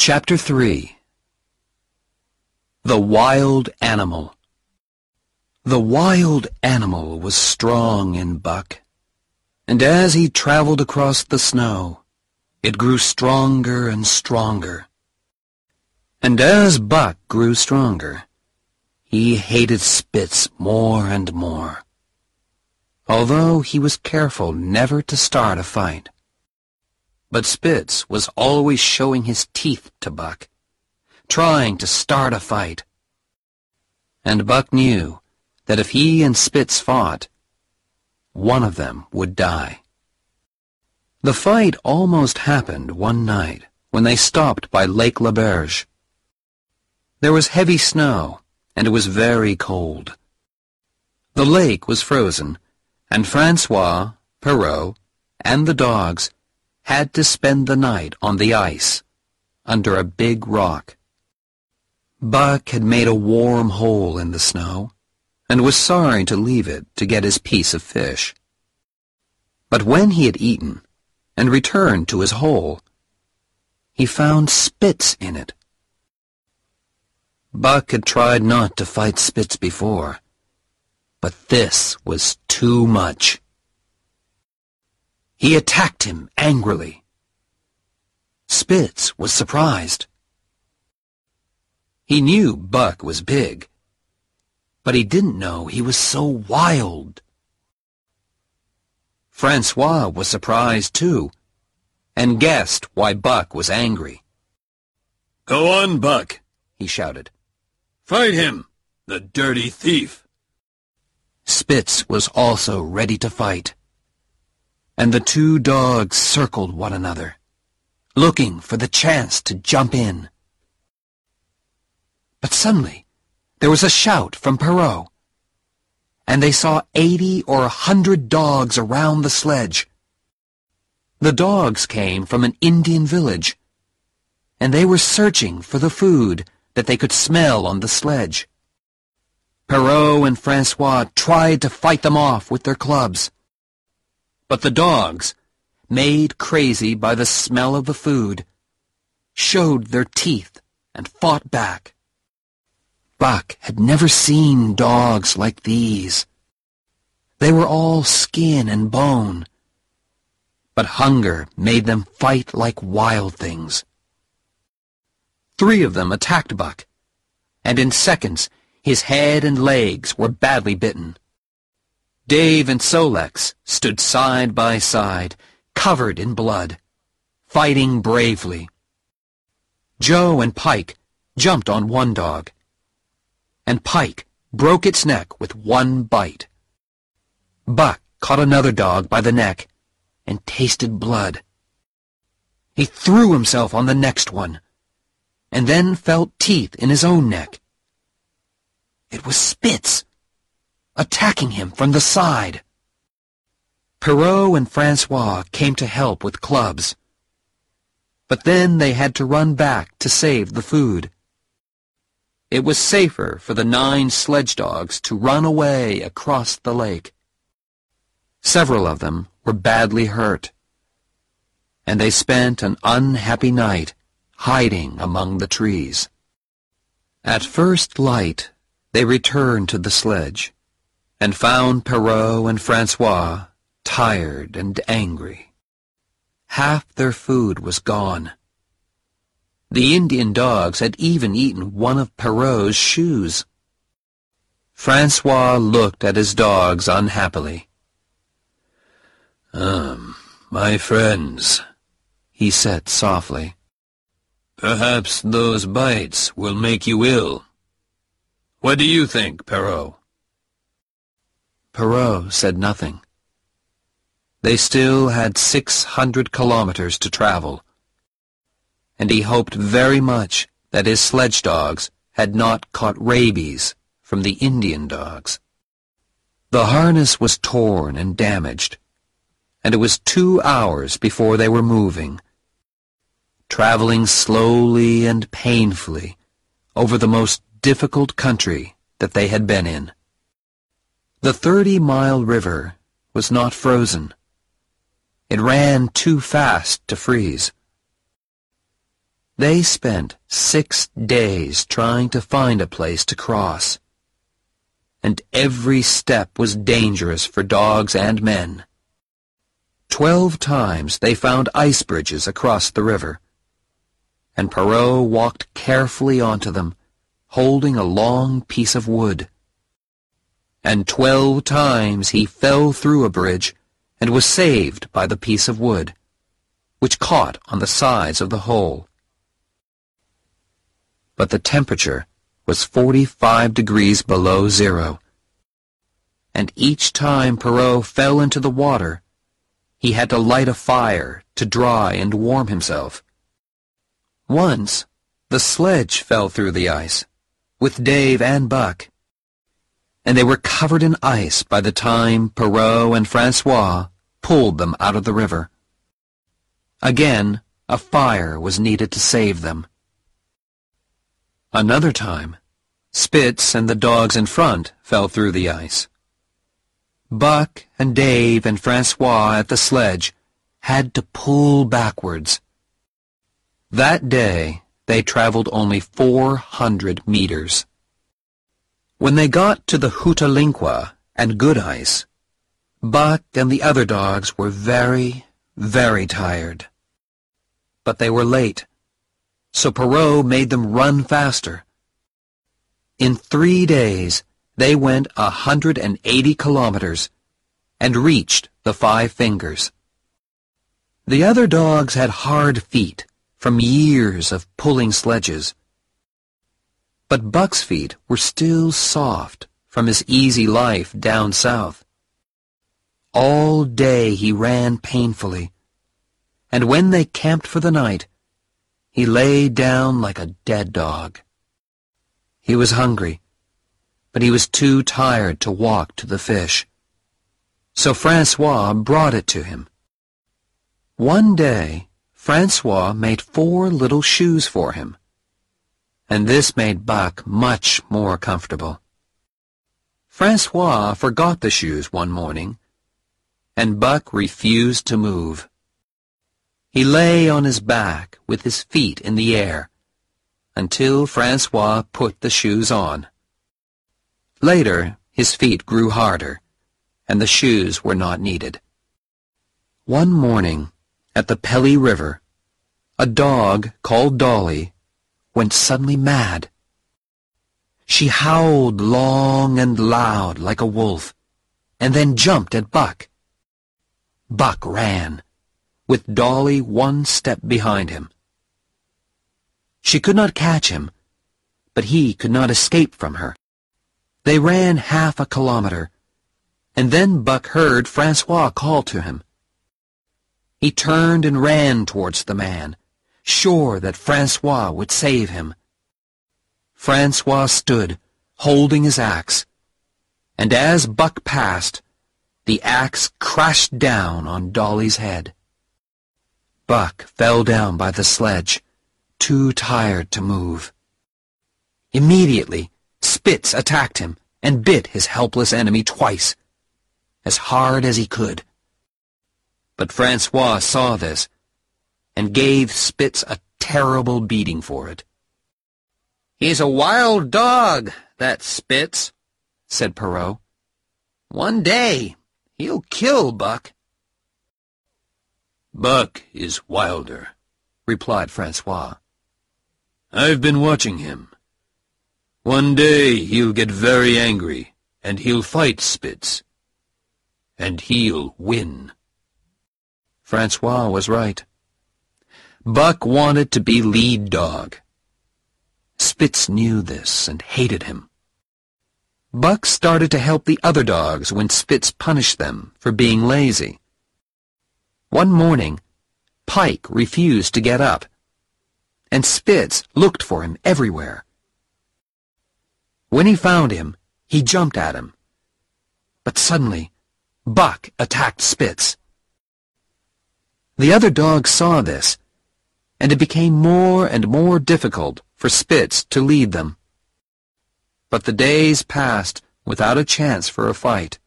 Chapter 3 The Wild Animal The wild animal was strong in Buck, and as he traveled across the snow, it grew stronger and stronger. And as Buck grew stronger, he hated Spitz more and more, although he was careful never to start a fight. But Spitz was always showing his teeth to Buck, trying to start a fight. And Buck knew that if he and Spitz fought, one of them would die. The fight almost happened one night when they stopped by Lake Laberge. There was heavy snow, and it was very cold. The lake was frozen, and Francois, Perrault, and the dogs had to spend the night on the ice, under a big rock. Buck had made a warm hole in the snow, and was sorry to leave it to get his piece of fish. But when he had eaten, and returned to his hole, he found Spitz in it. Buck had tried not to fight Spitz before, but this was too much. He attacked him angrily. Spitz was surprised. He knew Buck was big, but he didn't know he was so wild. Francois was surprised too, and guessed why Buck was angry. Go on, Buck, he shouted. Fight him, the dirty thief. Spitz was also ready to fight and the two dogs circled one another, looking for the chance to jump in. But suddenly, there was a shout from Perrault, and they saw eighty or a hundred dogs around the sledge. The dogs came from an Indian village, and they were searching for the food that they could smell on the sledge. Perrault and Francois tried to fight them off with their clubs. But the dogs, made crazy by the smell of the food, showed their teeth and fought back. Buck had never seen dogs like these. They were all skin and bone, but hunger made them fight like wild things. Three of them attacked Buck, and in seconds his head and legs were badly bitten. Dave and Sol-leks stood side by side, covered in blood, fighting bravely. Joe and Pike jumped on one dog, and Pike broke its neck with one bite. Buck caught another dog by the neck and tasted blood. He threw himself on the next one, and then felt teeth in his own neck. It was Spitz attacking him from the side. Perrault and Francois came to help with clubs. But then they had to run back to save the food. It was safer for the nine sledge dogs to run away across the lake. Several of them were badly hurt, and they spent an unhappy night hiding among the trees. At first light, they returned to the sledge and found Perrault and Francois tired and angry. Half their food was gone. The Indian dogs had even eaten one of Perrault's shoes. Francois looked at his dogs unhappily. Um, my friends, he said softly. Perhaps those bites will make you ill. What do you think, Perrault? Perrault said nothing. They still had six hundred kilometers to travel, and he hoped very much that his sledge dogs had not caught rabies from the Indian dogs. The harness was torn and damaged, and it was two hours before they were moving, traveling slowly and painfully over the most difficult country that they had been in. The thirty-mile river was not frozen. It ran too fast to freeze. They spent six days trying to find a place to cross. And every step was dangerous for dogs and men. Twelve times they found ice bridges across the river, and Perrault walked carefully onto them, holding a long piece of wood. And twelve times he fell through a bridge and was saved by the piece of wood, which caught on the sides of the hole. But the temperature was 45 degrees below zero, and each time Perrault fell into the water, he had to light a fire to dry and warm himself. Once, the sledge fell through the ice, with Dave and Buck, and they were covered in ice by the time Perrault and Francois pulled them out of the river. Again, a fire was needed to save them. Another time, Spitz and the dogs in front fell through the ice. Buck and Dave and Francois at the sledge had to pull backwards. That day, they traveled only 400 meters. When they got to the Hootalinqua and Good Ice, Buck and the other dogs were very, very tired. But they were late, so Perrault made them run faster. In three days, they went a hundred and eighty kilometers and reached the Five Fingers. The other dogs had hard feet from years of pulling sledges. But Buck's feet were still soft from his easy life down south. All day he ran painfully, and when they camped for the night, he lay down like a dead dog. He was hungry but he was too tired to walk to the fish. So Francois brought it to him. One day, Francois made four little shoes for him, and this made Buck much more comfortable. Francois forgot the shoes one morning, and Buck refused to move. He lay on his back with his feet in the air until Francois put the shoes on. Later, his feet grew harder, and the shoes were not needed. One morning, at the Pelly River, a dog called Dolly went suddenly mad. She howled long and loud like a wolf, and then jumped at Buck. Buck ran, with Dolly one step behind him. She could not catch him, but he could not escape from her. They ran half a kilometer, and then Buck heard Francois call to him. He turned and ran towards the man, sure that Francois would save him. Francois stood, holding his axe, and as Buck passed, the axe crashed down on Dolly's head. Buck fell down by the sledge, too tired to move. Immediately, Spitz attacked him and bit his helpless enemy twice, as hard as he could. But Francois saw this and gave Spitz a terrible beating for it. He's a wild dog, that Spitz, said Perrault. One day he'll kill Buck. Buck is wilder, replied Francois. I've been watching him. One day he'll get very angry, and he'll fight Spitz. And he'll win. Francois was right. Buck wanted to be lead dog. Spitz knew this and hated him. Buck started to help the other dogs when Spitz punished them for being lazy. One morning, Pike refused to get up, and Spitz looked for him everywhere. When he found him, he jumped at him. But suddenly, Buck attacked Spitz. The other dogs saw this, and it became more and more difficult for Spitz to lead them. But the days passed without a chance for a fight,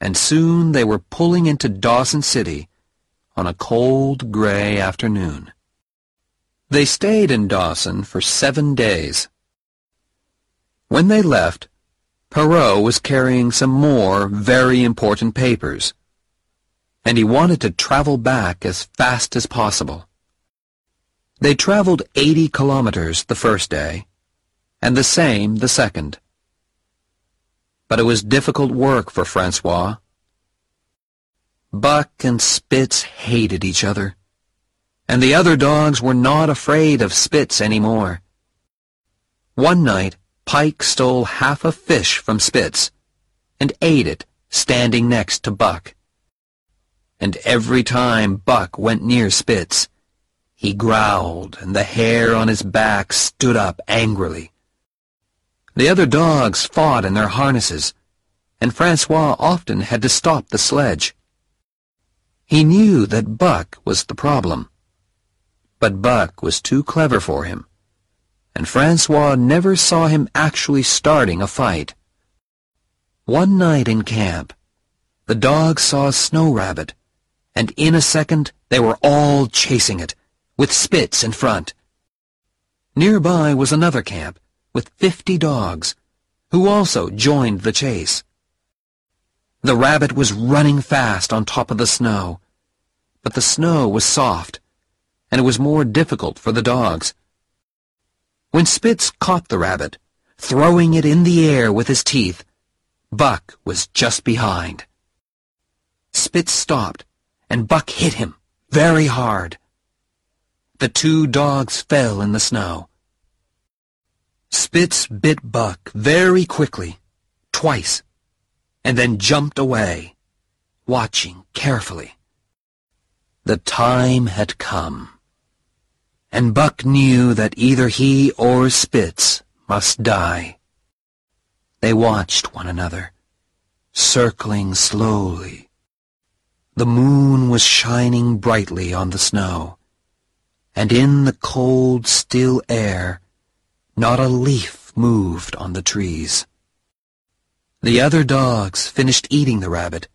and soon they were pulling into Dawson City on a cold, gray afternoon. They stayed in Dawson for seven days. When they left, Perrault was carrying some more very important papers, and he wanted to travel back as fast as possible. They traveled 80 kilometers the first day, and the same the second. But it was difficult work for Francois. Buck and Spitz hated each other, and the other dogs were not afraid of Spitz anymore. One night, Pike stole half a fish from Spitz and ate it standing next to Buck. And every time Buck went near Spitz, he growled, and the hair on his back stood up angrily. The other dogs fought in their harnesses, and Francois often had to stop the sledge. He knew that Buck was the problem. But Buck was too clever for him, and Francois never saw him actually starting a fight. One night in camp, the dogs saw a snow rabbit, and in a second they were all chasing it with Spitz in front. Nearby was another camp, with fifty dogs, who also joined the chase. The rabbit was running fast on top of the snow, but the snow was soft, and it was more difficult for the dogs. When Spitz caught the rabbit, throwing it in the air with his teeth, Buck was just behind. Spitz stopped, and Buck hit him very hard. The two dogs fell in the snow. Spitz bit Buck very quickly, twice, and then jumped away, watching carefully. The time had come, and Buck knew that either he or Spitz must die. They watched one another, circling slowly. The moon was shining brightly on the snow and in the cold, still air, not a leaf moved on the trees. The other dogs finished eating the rabbit,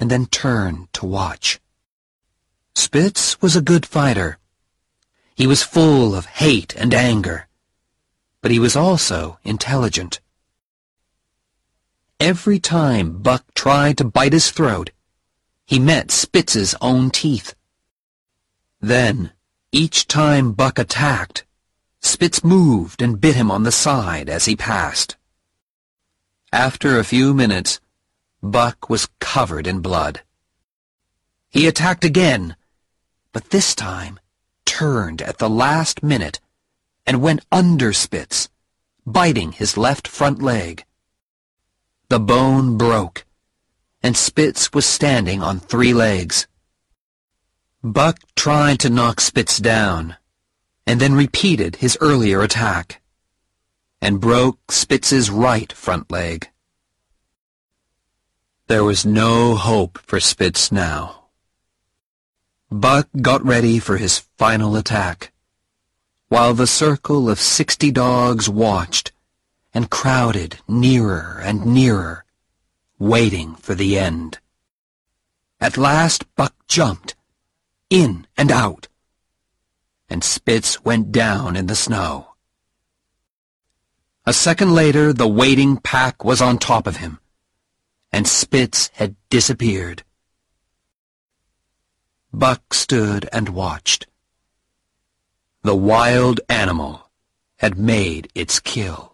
and then turned to watch. Spitz was a good fighter. He was full of hate and anger, but he was also intelligent. Every time Buck tried to bite his throat, he met Spitz's own teeth. Then each time Buck attacked, Spitz moved and bit him on the side as he passed. After a few minutes, Buck was covered in blood. He attacked again, but this time turned at the last minute and went under Spitz, biting his left front leg. The bone broke, and Spitz was standing on three legs. Buck tried to knock Spitz down, and then repeated his earlier attack, and broke Spitz's right front leg. There was no hope for Spitz now. Buck got ready for his final attack, while the circle of sixty dogs watched and crowded nearer and nearer, waiting for the end. At last Buck jumped in and out. And Spitz went down in the snow. A second later, the waiting pack was on top of him, and Spitz had disappeared. Buck stood and watched. The wild animal had made its kill.